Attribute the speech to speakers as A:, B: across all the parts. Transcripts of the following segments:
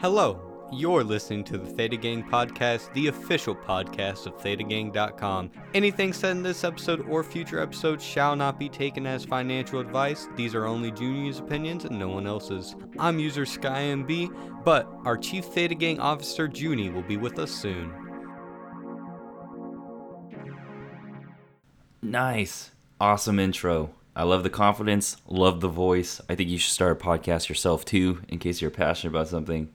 A: Hello, you're listening to the Theta Gang podcast, the official podcast of ThetaGang.com. Anything said in this episode or future episodes shall not be taken as financial advice. These are only Junie's opinions and no one else's. I'm user SkyMB, but our Chief Theta Gang officer, Junie, will be with us soon.
B: Nice. Awesome intro. I love the confidence, love the voice. I think you should start a podcast yourself too, in case you're passionate about something.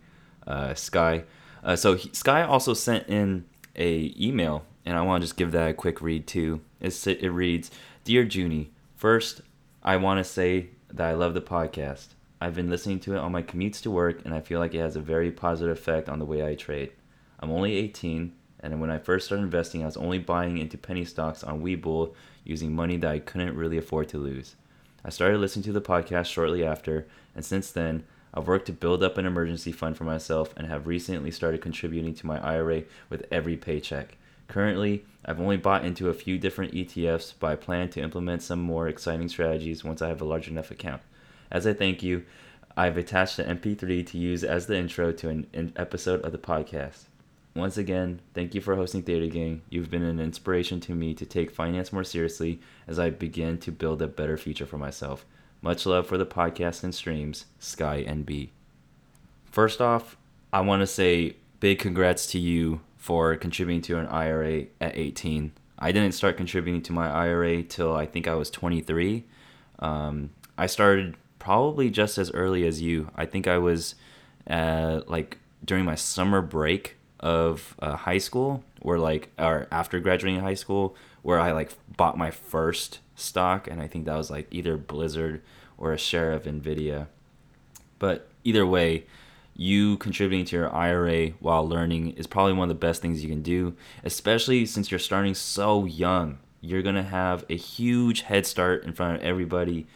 B: Uh, Sky. Uh, so he, Sky also sent in a email, and I want to just give that a quick read too. It's, it reads, "Dear Junie, first I want to say that I love the podcast. I've been listening to it on my commutes to work, and I feel like it has a very positive effect on the way I trade. I'm only 18, and when I first started investing, I was only buying into penny stocks on Webull using money that I couldn't really afford to lose. I started listening to the podcast shortly after, and since then, I've worked to build up an emergency fund for myself and have recently started contributing to my IRA with every paycheck. Currently, I've only bought into a few different ETFs, but I plan to implement some more exciting strategies once I have a large enough account. As a thank you, I've attached an MP3 to use as the intro to an, an episode of the podcast. Once again, thank you for hosting Theta Gang. You've been an inspiration to me to take finance more seriously as I begin to build a better future for myself. Much love for the podcast and streams, Sky NB. First off, I want to say big congrats to you for contributing to an IRA at 18. I didn't start contributing to my IRA till I think I was 23. Um, I started probably just as early as you. I think I was uh, like during my summer break of uh, high school, or like or after graduating high school, where I like bought my first stock, and I think that was like either Blizzard or a share of Nvidia. But either way, you contributing to your IRA while learning is probably one of the best things you can do, especially since you're starting so young. You're gonna have a huge head start in front of everybody,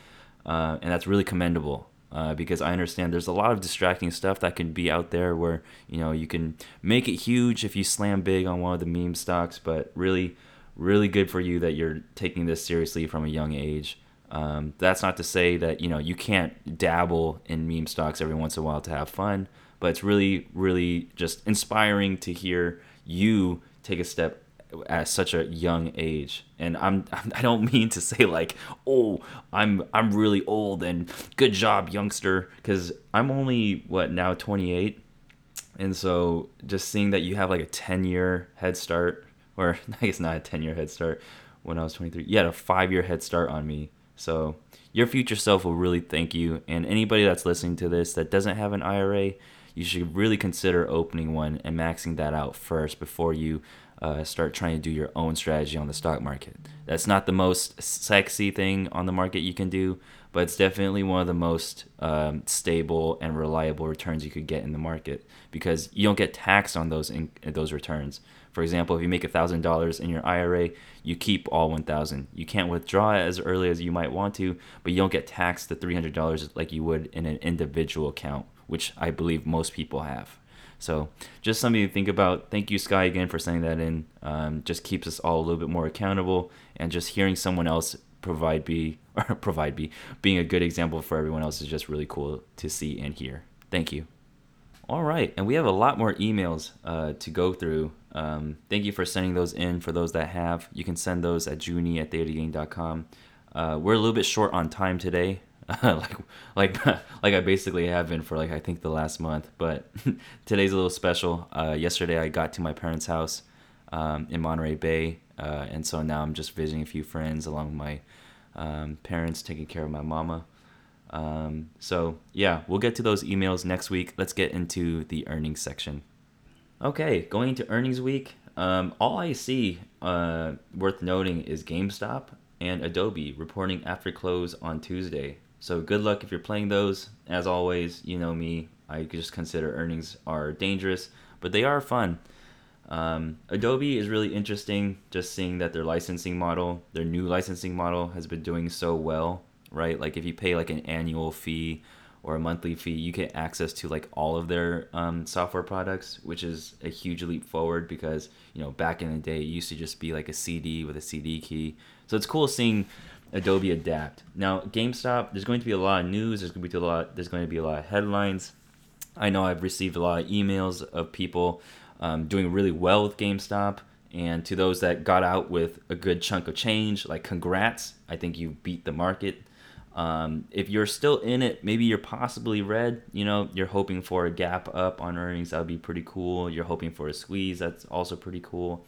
B: uh, and that's really commendable uh, because I understand there's a lot of distracting stuff that can be out there where you know you can make it huge if you slam big on one of the meme stocks, but really, really good for you that you're taking this seriously from a young age. Um, that's not to say that you know you can't dabble in meme stocks every once in a while to have fun, but it's really, really just inspiring to hear you take a step at such a young age and i'm i don't mean to say like oh i'm i'm really old and good job youngster because i'm only what now 28 and so just seeing that you have like a 10 year head start or i guess not a 10 year head start when i was 23 you had a five year head start on me. So your future self will really thank you. And anybody that's listening to this that doesn't have an ira you should really consider opening one and maxing that out first before you uh, start trying to do your own strategy on the stock market. That's not the most sexy thing on the market you can do, but it's definitely one of the most um, stable and reliable returns you could get in the market because you don't get taxed on those in, those returns. For example, if you make thousand dollars in your IRA, you keep all one thousand. You can't withdraw it as early as you might want to, but you don't get taxed the three hundred dollars like you would in an individual account, which I believe most people have. So just something to think about. Thank you, Sky, again for sending that in. Um, just keeps us all a little bit more accountable, and just hearing someone else provide be or provide be being a good example for everyone else is just really cool to see and hear. Thank you. All right, and we have a lot more emails uh, to go through. Um, thank you for sending those in. For those that have, you can send those at junie at thetagang.com. Uh, we're a little bit short on time today. like like like I basically have been for like I think the last month. But today's a little special. Uh, yesterday I got to my parents' house um, in Monterey Bay, uh, and so now I'm just visiting a few friends along my um, parents, taking care of my mama. Um, so yeah, we'll get to those emails next week. Let's get into the earnings section. Okay, going into earnings week. Um, all I see uh, worth noting is GameStop and Adobe reporting after close on Tuesday. So good luck if you're playing those. As always, you know me. I just consider earnings are dangerous, but they are fun. Um, Adobe is really interesting. Just seeing that their licensing model, their new licensing model, has been doing so well. Right, like if you pay like an annual fee or a monthly fee, you get access to like all of their um, software products, which is a huge leap forward because you know back in the day it used to just be like a CD with a CD key. So it's cool seeing Adobe adapt. Now, GameStop, there's going to be a lot of news. There's going to be a lot. There's going to be a lot of headlines. I know I've received a lot of emails of people um, doing really well with GameStop. And to those that got out with a good chunk of change, like congrats. I think you beat the market. Um, if you're still in it, maybe you're possibly red. You know, you're hoping for a gap up on earnings. That would be pretty cool. You're hoping for a squeeze. That's also pretty cool.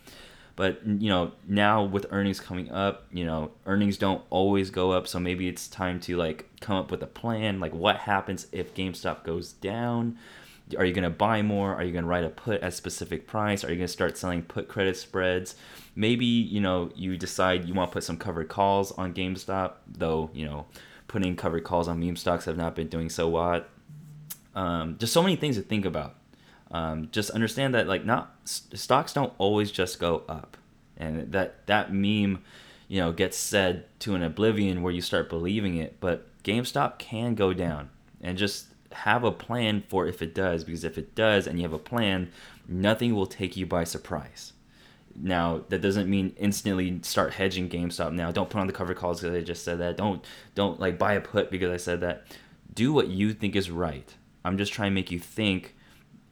B: But you know, now with earnings coming up, you know, earnings don't always go up. So maybe it's time to like come up with a plan. Like, what happens if GameStop goes down? Are you gonna buy more? Are you gonna write a put at specific price? Are you gonna start selling put credit spreads? Maybe you know you decide you want to put some covered calls on GameStop, though you know putting covered calls on meme stocks have not been doing so what. Um, just so many things to think about. Um, just understand that like not stocks don't always just go up, and that that meme, you know, gets said to an oblivion where you start believing it. But GameStop can go down, and just have a plan for if it does, because if it does, and you have a plan, nothing will take you by surprise. Now that doesn't mean instantly start hedging GameStop now. Don't put on the cover calls because I just said that. Don't don't like buy a put because I said that. Do what you think is right. I'm just trying to make you think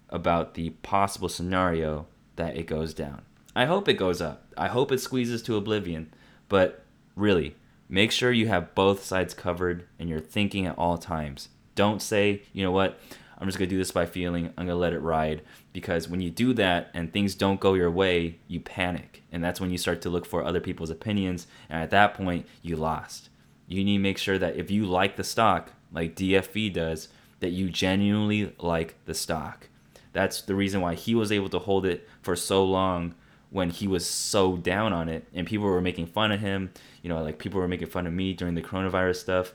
B: about the possible scenario that it goes down. I hope it goes up. I hope it squeezes to oblivion. But really, make sure you have both sides covered and you're thinking at all times. Don't say, you know what, I'm just going to do this by feeling, I'm going to let it ride. Because when you do that and things don't go your way, you panic. And that's when you start to look for other people's opinions. And at that point, you lost. You need to make sure that if you like the stock, like DFV does, that you genuinely like the stock. That's the reason why he was able to hold it for so long when he was so down on it and people were making fun of him. You know, like people were making fun of me during the coronavirus stuff.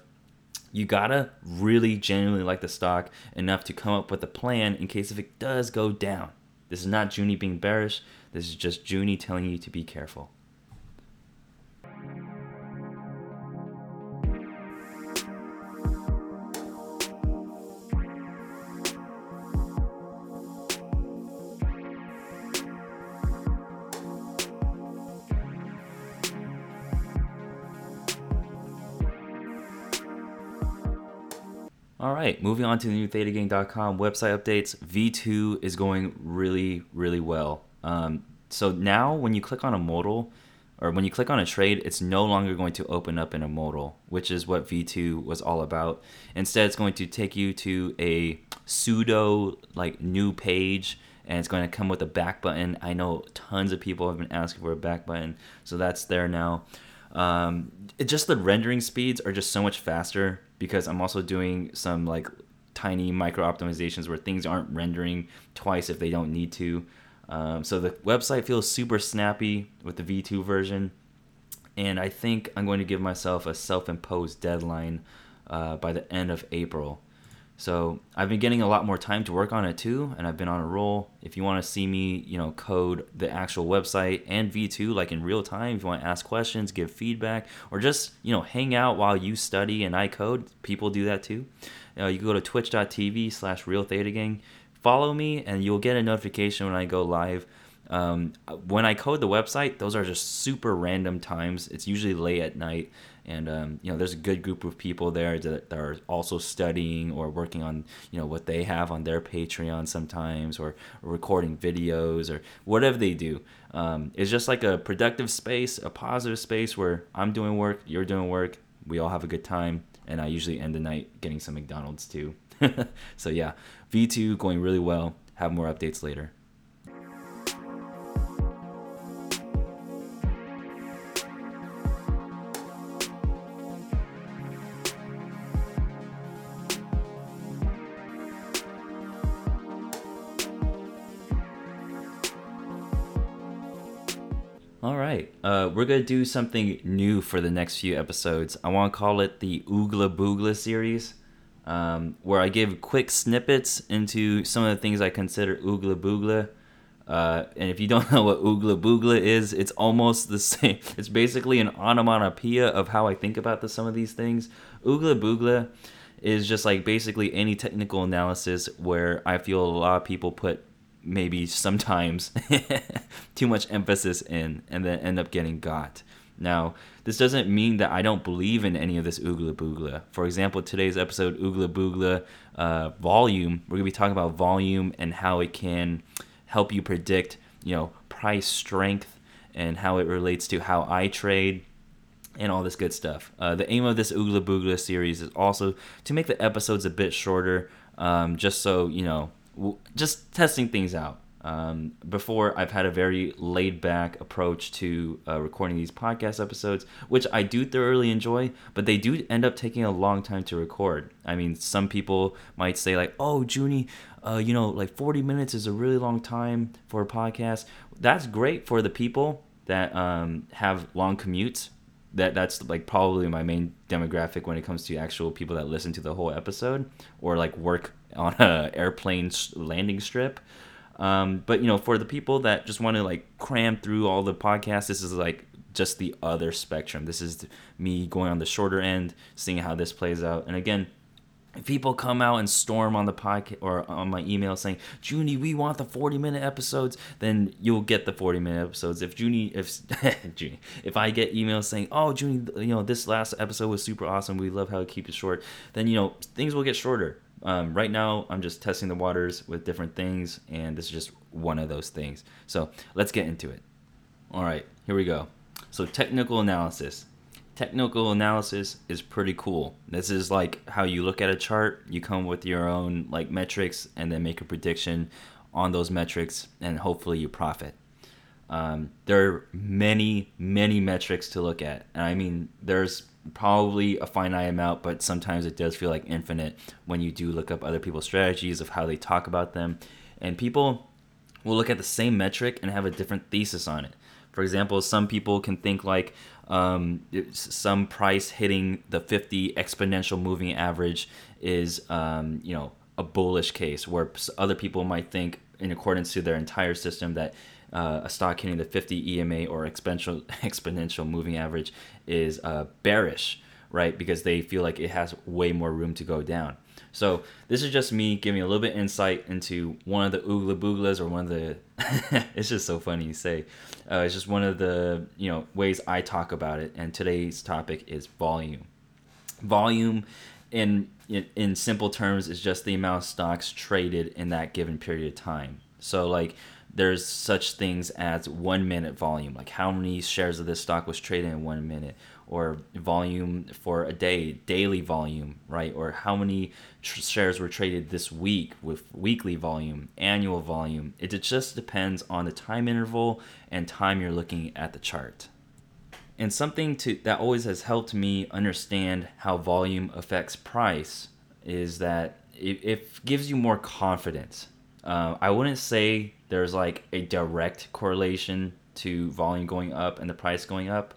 B: You gotta really genuinely like the stock enough to come up with a plan in case if it does go down. This is not Junie being bearish. This is just Junie telling you to be careful. All right, moving on to the new ThetaGang.com website updates. V2 is going really, really well. Um, so now when you click on a modal, or when you click on a trade, it's no longer going to open up in a modal, which is what V2 was all about. Instead, it's going to take you to a pseudo like new page and it's going to come with a back button. I know tons of people have been asking for a back button, so that's there now. Um, it, just the rendering speeds are just so much faster because I'm also doing some like tiny micro optimizations where things aren't rendering twice if they don't need to. Um, so the website feels super snappy with the V2 version, and I think I'm going to give myself a self-imposed deadline uh, by the end of April. So I've been getting a lot more time to work on it too, and I've been on a roll. If you want to see me, you know, code the actual website and V2 like in real time, if you want to ask questions, give feedback, or just you know hang out while you study and I code, people do that too. You, know, you can go to twitch.tv/slash real follow me, and you'll get a notification when I go live. Um, when I code the website, those are just super random times. It's usually late at night and um, you know there's a good group of people there that, that, are also studying or working on you know what they have on their patreon sometimes or, or recording videos or whatever they do. Um, it's just like a productive space a positive space where i'm doing work you're doing work we all have a good time and i usually end the night getting some mcdonald's too. So yeah v2 going really well. Have more updates later Uh, we're to do something new for the next few episodes. I want to call it the Oogla Boogla series, um, where I give quick snippets into some of the things I consider Oogla Boogla. Uh, and if you don't know what Oogla Boogla is, it's almost the same. It's basically an onomatopoeia of how I think about the, some of these things. Oogla Boogla is just like basically any technical analysis where I feel a lot of people put maybe sometimes too much emphasis in and then end up getting got. Now, this doesn't mean that I don't believe in any of this oogla boogla. For example, today's episode, oogla boogla uh, volume, we're going to be talking about volume and how it can help you predict, you know, price strength and how it relates to how I trade and all this good stuff. Uh, the aim of this Oogla Boogla series is also to make the episodes a bit shorter, um, just so, you know, just testing things out. Um, before, I've had a very laid back approach to uh, recording these podcast episodes, which I do thoroughly enjoy, but they do end up taking a long time to record. I mean, some people might say, like, oh, Junie, uh, you know, like 40 minutes is a really long time for a podcast. That's great for the people that um, have long commutes. That that's like probably my main demographic when it comes to actual people that listen to the whole episode or like work on a airplane landing strip. Um, but you know, for the people that just want to like cram through all the podcasts, this is like just the other spectrum. This is me going on the shorter end, seeing how this plays out. And again, people come out and storm on the podcast or on my email saying, Junie, we want the 40 minute episodes, then you'll get the 40 minute episodes. If Junie, if Junie, if I get emails saying, oh, Junie, you know, this last episode was super awesome. We love how it keeps it short. Then, you know, things will get shorter. Um, right now, I'm just testing the waters with different things, and this is just one of those things. So let's get into it. All right, here we go. So, technical analysis. Technical analysis is pretty cool. This is like how you look at a chart, you come with your own like metrics, and then make a prediction on those metrics, and hopefully you profit. Um, there are many, many metrics to look at. And I mean, there's probably a finite amount, but sometimes it does feel like infinite when you do look up other people's strategies of how they talk about them. And people will look at the same metric and have a different thesis on it. For example, some people can think like um, some price hitting the 50 exponential moving average is, um, you know, a bullish case, where other people might think, in accordance to their entire system, that uh, a stock hitting the 50 EMA or exponential exponential moving average is uh, bearish, right? Because they feel like it has way more room to go down. So this is just me giving a little bit insight into one of the oogla booglas or one of the. it's just so funny you say. Uh, it's just one of the you know ways I talk about it. And today's topic is volume. Volume, in in, in simple terms, is just the amount of stocks traded in that given period of time. So like there's such things as one minute volume, like how many shares of this stock was traded in one minute, or volume for a day, daily volume, right? Or how many tr- shares were traded this week with weekly volume, annual volume. It just depends on the time interval and time you're looking at the chart. And something to that always has helped me understand how volume affects price is that it, it gives you more confidence. Uh, I wouldn't say there's like a direct correlation to volume going up and the price going up.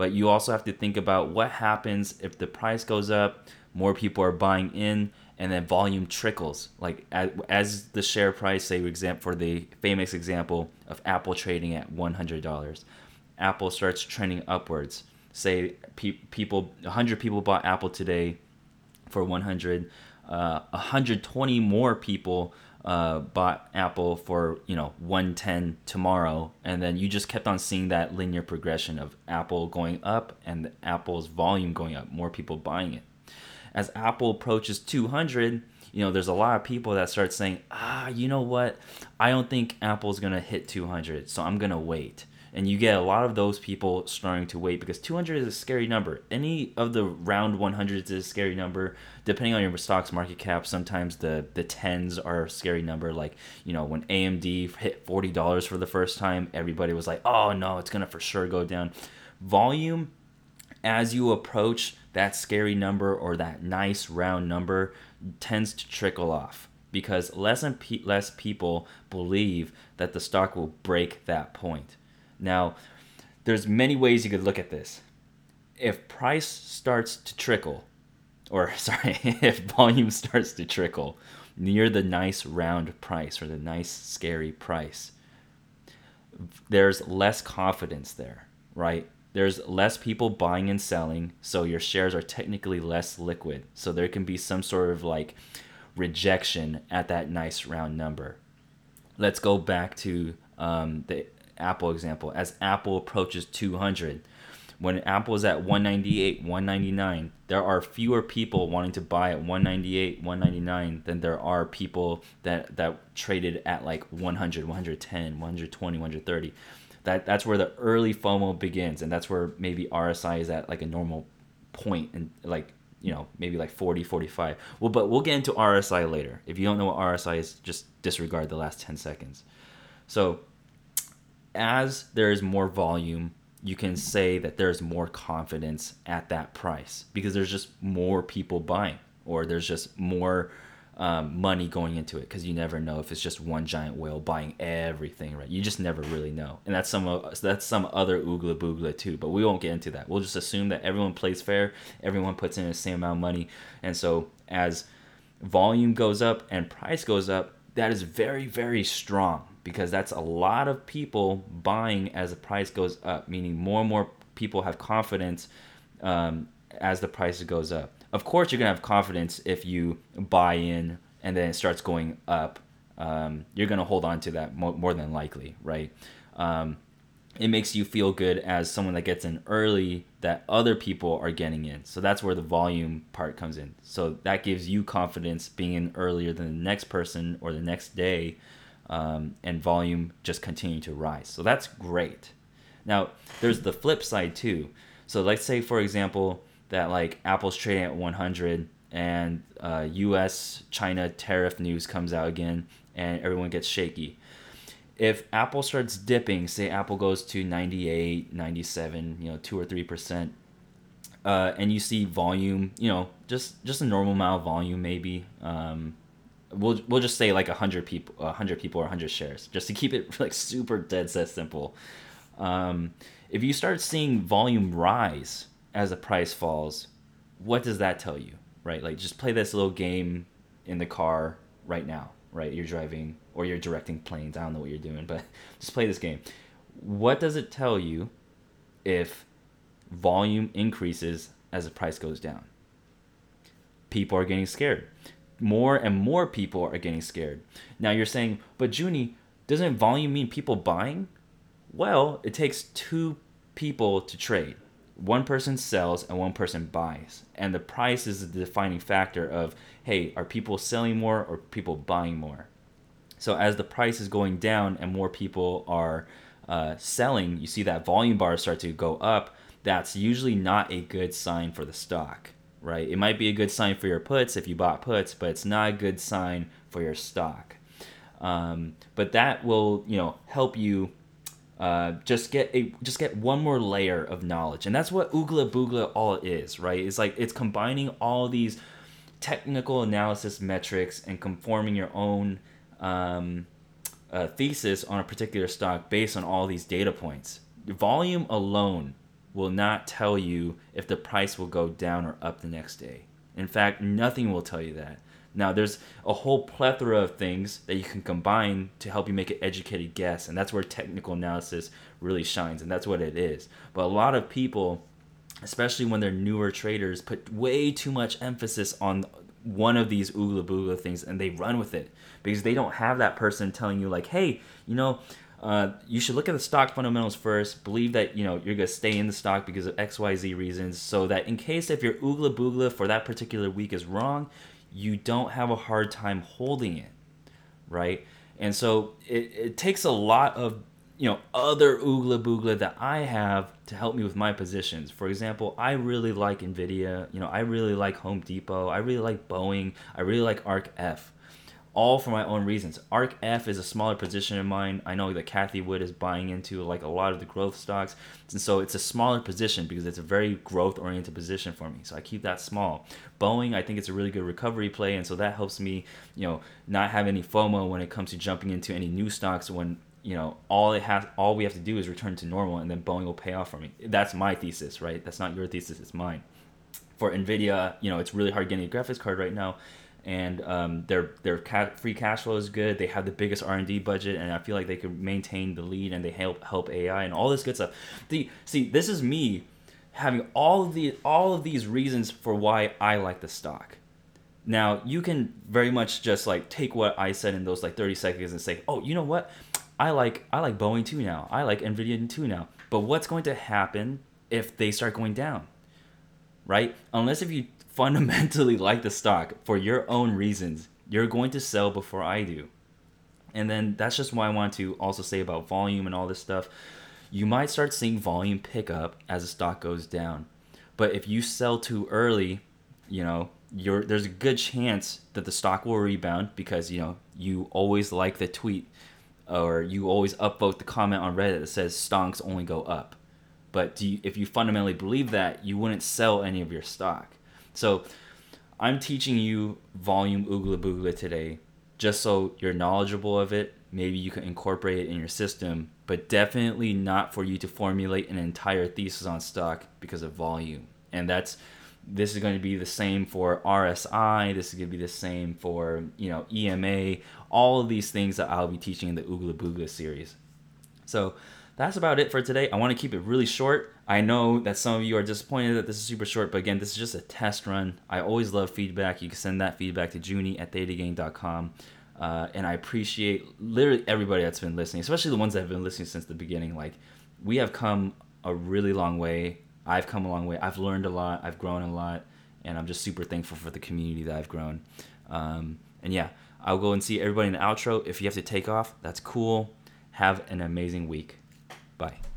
B: But you also have to think about what happens if the price goes up, more people are buying in, and then volume trickles. Like as, as the share price, say, example for the famous example of Apple trading at $100, Apple starts trending upwards. Say pe- people, 100 people bought Apple today for 100. Uh, 120 more people uh, bought Apple for you know 110 tomorrow, and then you just kept on seeing that linear progression of Apple going up and Apple's volume going up, more people buying it. As Apple approaches 200, you know there's a lot of people that start saying, ah, you know what, I don't think Apple's gonna hit 200, so I'm gonna wait and you get a lot of those people starting to wait because 200 is a scary number. Any of the round 100s is a scary number. Depending on your stock's market cap, sometimes the the tens are a scary number. Like you know when AMD hit forty dollars for the first time, everybody was like, "Oh no, it's gonna for sure go down." Volume, as you approach that scary number or that nice round number, tends to trickle off because less and pe- less people believe that the stock will break that point. Now, there's many ways you could look at this. If price starts to trickle, or sorry, if volume starts to trickle near the nice round price or the nice scary price, there's less confidence there, right? There's less people buying and selling, so your shares are technically less liquid. So there can be some sort of like rejection at that nice round number. Let's go back to um, the Apple example, as Apple approaches 200, when Apple is at 198, 199, there are fewer people wanting to buy at 198, 199 than there are people that that traded at like 100, 110, 120, 130. That that's where the early FOMO begins, and that's where maybe RSI is at like a normal point, and like you know maybe like 40, 45. Well, but we'll get into RSI later. If you don't know what RSI is, just disregard the last 10 seconds. So as there is more volume you can say that there's more confidence at that price because there's just more people buying or there's just more um, money going into it because you never know if it's just one giant whale buying everything right? You just never really know. And that's some that's some other oogla boogla too but we won't get into that. We'll just assume that everyone plays fair everyone puts in the same amount of money. And so as volume goes up and price goes up that is very very strong because that's a lot of people buying as the price goes up, meaning more and more people have confidence um, as the price goes up. Of course, you're gonna have confidence if you buy in and then it starts going up. Um, you're gonna hold on to that more, more than likely, right? Um, it makes you feel good as someone that gets in early that other people are getting in. So that's where the volume part comes in. So that gives you confidence being in earlier than the next person or the next day um, and volume just continue to rise. So that's great. Now, there's the flip side too. So let's say, for example, that like Apple's trading at 100 and uh, U.S. China tariff news comes out again, and everyone gets shaky. If Apple starts dipping, say Apple goes to 98, 97, you know, two or three percent, uh, and you see volume, you know, just just a normal amount of volume maybe, um, we'll we'll just say like hundred people, hundred people or hundred shares, just to keep it like super dead set simple. Um, if you start seeing volume rise as the price falls, what does that tell you, right? Like just play this little game in the car right now, right? You're driving or you're directing planes. I don't know what you're doing, but just play this game. What does it tell you if volume increases as the price goes down? People are getting scared more and more people are getting scared. Now you're saying, but Junie, doesn't volume mean people buying? Well, it takes two people to trade. One person sells and one person buys. And the price is the defining factor of, hey, are people selling more or people buying more? So as the price is going down and more people are uh, selling, you see that volume bar start to go up. That's usually not a good sign for the stock right? It might be a good sign for your puts if you bought puts, but it's not a good sign for your stock. Um, but that will, you know, help you uh, just get a just get one more layer of knowledge, and that's what Oogla Boogla all is, right? It's like it's combining all these technical analysis metrics and conforming your own um, uh, thesis on a particular stock based on all these data points. Volume alone will not tell you if the price will go down or up the next day. In fact, nothing will tell you that. Now, there's a whole plethora of things that you can combine to help you make an educated guess, and that's where technical analysis really shines, and that's what it is. But a lot of people, especially when they're newer traders, put way too much emphasis on one of these oogla boogla things and they run with it because they don't have that person telling you, like, hey, you know, uh, you should look at the stock fundamentals first. Believe that you know you're gonna stay in the stock because of X, Y, Z reasons, so that in case if your oogla boogla for that particular week is wrong, you don't have a hard time holding it, right? And so it, it takes a lot of you know other oogla boogla that I have to help me with my positions. For example, I really like Nvidia. You know, I really like Home Depot. I really like Boeing. I really like ARK F all for my own reasons. ARK F is a smaller position of mine. I know that Cathie Wood is buying into like a lot of the growth stocks, and so it's a smaller position because it's a very growth oriented position for me. So I keep that small. Boeing, I think it's a really good recovery play, and so that helps me, you know, not have any FOMO when it comes to jumping into any new stocks when you know all it has all we have to do is return to normal and then boeing will pay off for me that's my thesis right that's not your thesis it's mine for nvidia you know it's really hard getting a graphics card right now and um, their their ca- free cash flow is good. They have the biggest R and D budget, and I feel like they could maintain the lead, and they help help AI and all this good stuff. The see, this is me having all of the all of these reasons for why I like the stock. Now you can very much just like take what I said in those like thirty seconds and say, oh, you know what, I like I like Boeing too now. I like Nvidia too now. But what's going to happen if they start going down, right? Unless if you fundamentally like the stock for your own reasons, you're going to sell before I do. And then that's just why I want to also say about volume and all this stuff. You might start seeing volume pick up as the stock goes down. But if you sell too early, you know, you're there's a good chance that the stock will rebound because, you know, you always like the tweet or you always upvote the comment on Reddit that says stonks only go up. But you, if you fundamentally believe that, you wouldn't sell any of your stock. So I'm teaching you volume oogla boogla today just so you're knowledgeable of it. Maybe you can incorporate it in your system, but definitely not for you to formulate an entire thesis on stock because of volume. And that's this is going to be the same for RSI. This is going to be the same for you know EMA. All of these things that I'll be teaching in the Oogla Boogla series. So that's about it for today. I want to keep it really short. I know that some of you are disappointed that this is super short, but again, this is just a test run. I always love feedback. You can send that feedback to Junie at thetagang.com. Uh, and I appreciate literally everybody that's been listening, especially the ones that have been listening since the beginning. Like, we have come a really long way. I've come a long way. I've learned a lot. I've grown a lot. And I'm just super thankful for the community that I've grown. Um, and yeah, I'll go and see everybody in the outro. If you have to take off, that's cool. Have an amazing week. Bye.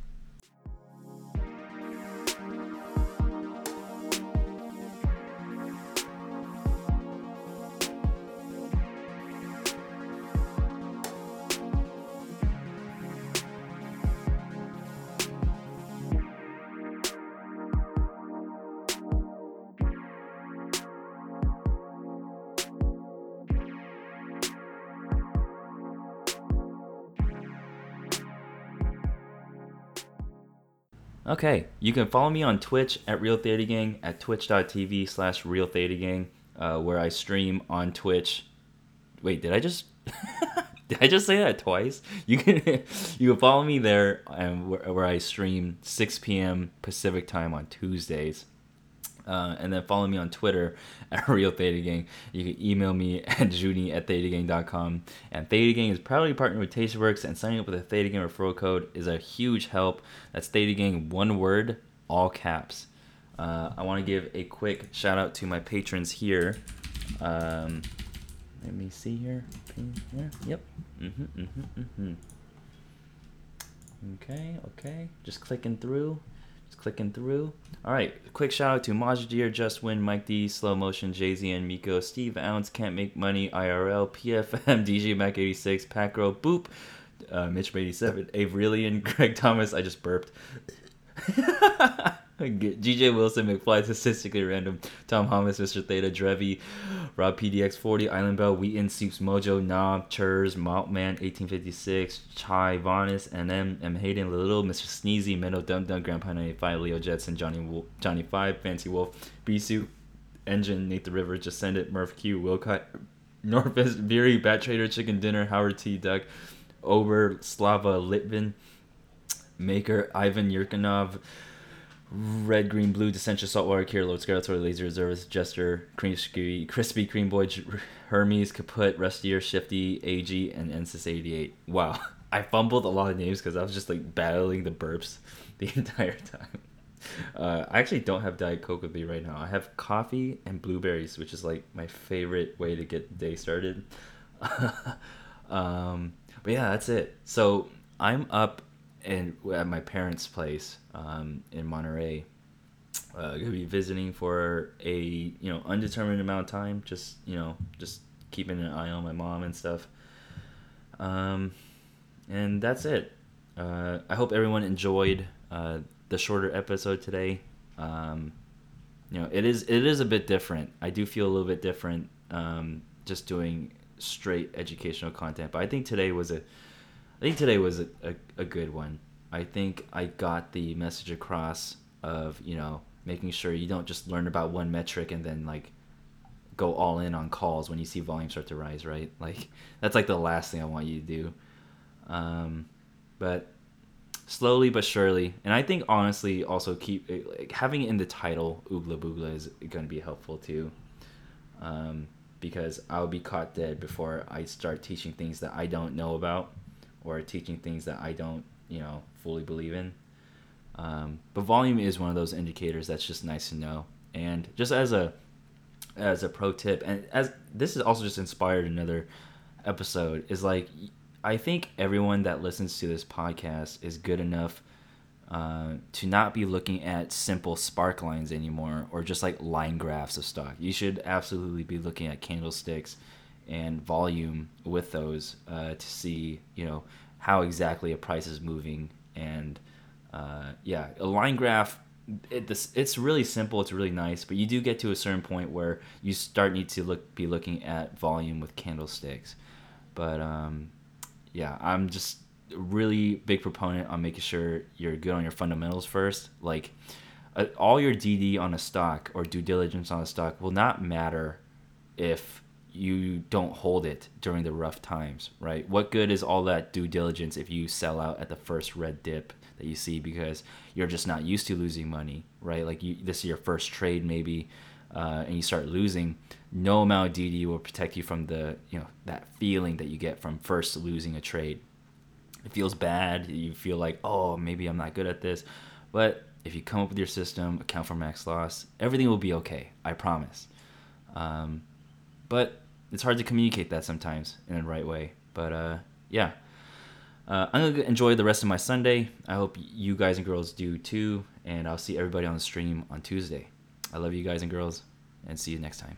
B: Okay, you can follow me on Twitch at Real Theta Gang at twitch.tv slash Real Theta Gang, uh, where I stream on Twitch. Wait, did I just did I just say that twice? You can you can follow me there, and where, where I stream 6 p.m. Pacific time on Tuesdays. Uh, and then follow me on Twitter at Real Theta Gang. You can email me at junie at thetagang.com. And Theta Gang is proudly partnered with tastyworks, and signing up with a Theta Gang referral code is a huge help. That's Theta Gang, one word, all caps. Uh, I want to give a quick shout out to my patrons here. Um, let me see here. here. Yep. Mm-hmm, mm-hmm, mm-hmm. Okay, okay. Just clicking through clicking through. All right, quick shout out to Majdir, Just Win, Mike D, Slow Motion, Jay Z and Miko, Steve Ounce, Can't Make Money, IRL, PFM, DJ Mac 86, Pacro, Boop, uh, Mitch 87, Avrilian, Greg Thomas. I just burped. GJ Wilson, McFly, Statistically Random, Tom Thomas, Mr. Theta, Drevi, Rob PDX40, Island Bell, Wheaton, Seeps Mojo, Knob, Churs, Maltman, 1856, Chai, Vanis, NM, M. Hayden, Little, Mr. Sneezy, Menno, Dum Dum, Grandpa 95, Leo Jetson, Johnny Wolf, Johnny 5, Fancy Wolf, Bisu, Engine, Nate the River, Just Send It, Murph Q, Wilcott, Northwest, Beery, Bat Trader, Chicken Dinner, Howard T. Duck, Ober, Slava, Litvin, Maker, Ivan Yurkanov, Red, Green, Blue, Dissension, Saltwater, Kier, Lord Skeletor, Laser Reservist, Jester, Crispy, Crispy, Cream Boy, Hermes, Kaput, Rustier, Shifty, AG, and Ensis 88. Wow. I fumbled a lot of names because I was just like battling the burps the entire time. Uh, I actually don't have Diet Coke with me right now. I have coffee and blueberries, which is like my favorite way to get the day started. um, but yeah, that's it. So I'm up and at my parents' place um, in Monterey. Uh, gonna be visiting for a you know undetermined amount of time. Just you know, just keeping an eye on my mom and stuff. Um, and that's it. Uh, I hope everyone enjoyed uh, the shorter episode today. Um, you know, it is it is a bit different. I do feel a little bit different um, just doing straight educational content, but I think today was a I think today was a, a, a good one. I think I got the message across of, you know, making sure you don't just learn about one metric and then like go all in on calls when you see volume start to rise, right? Like that's like the last thing I want you to do. Um, but slowly but surely, and I think honestly also keep like, having it in the title "Oogla Boogla" is going to be helpful too, um, because I'll be caught dead before I start teaching things that I don't know about or teaching things that I don't, you know, fully believe in. Um, but volume is one of those indicators that's just nice to know. And just as a as a pro tip, and as this is also just inspired another episode, is like I think everyone that listens to this podcast is good enough uh, to not be looking at simple spark lines anymore or just like line graphs of stock. You should absolutely be looking at candlesticks and volume with those uh, to see you know how exactly a price is moving. And uh, yeah a line graph it, this, it's really simple it's really nice but you do get to a certain point where you start need to look be looking at volume with candlesticks. But um, yeah i'm just really big proponent on making sure you're good on your fundamentals first. Like uh, all your dd on a stock or due diligence on a stock will not matter if you don't hold it during the rough times, right? What good is all that due diligence if you sell out at the first red dip that you see because you're just not used to losing money, right? Like you, this is your first trade maybe, uh, and you start losing. No amount of DD will protect you from the you know that feeling that you get from first losing a trade. It feels bad. You feel like oh maybe I'm not good at this, but if you come up with your system, account for max loss, everything will be okay. I promise. Um, but it's hard to communicate that sometimes in the right way. But uh, yeah, uh, I'm gonna enjoy the rest of my Sunday. I hope you guys and girls do too, and I'll see everybody on the stream on Tuesday. I love you guys and girls, and see you next time.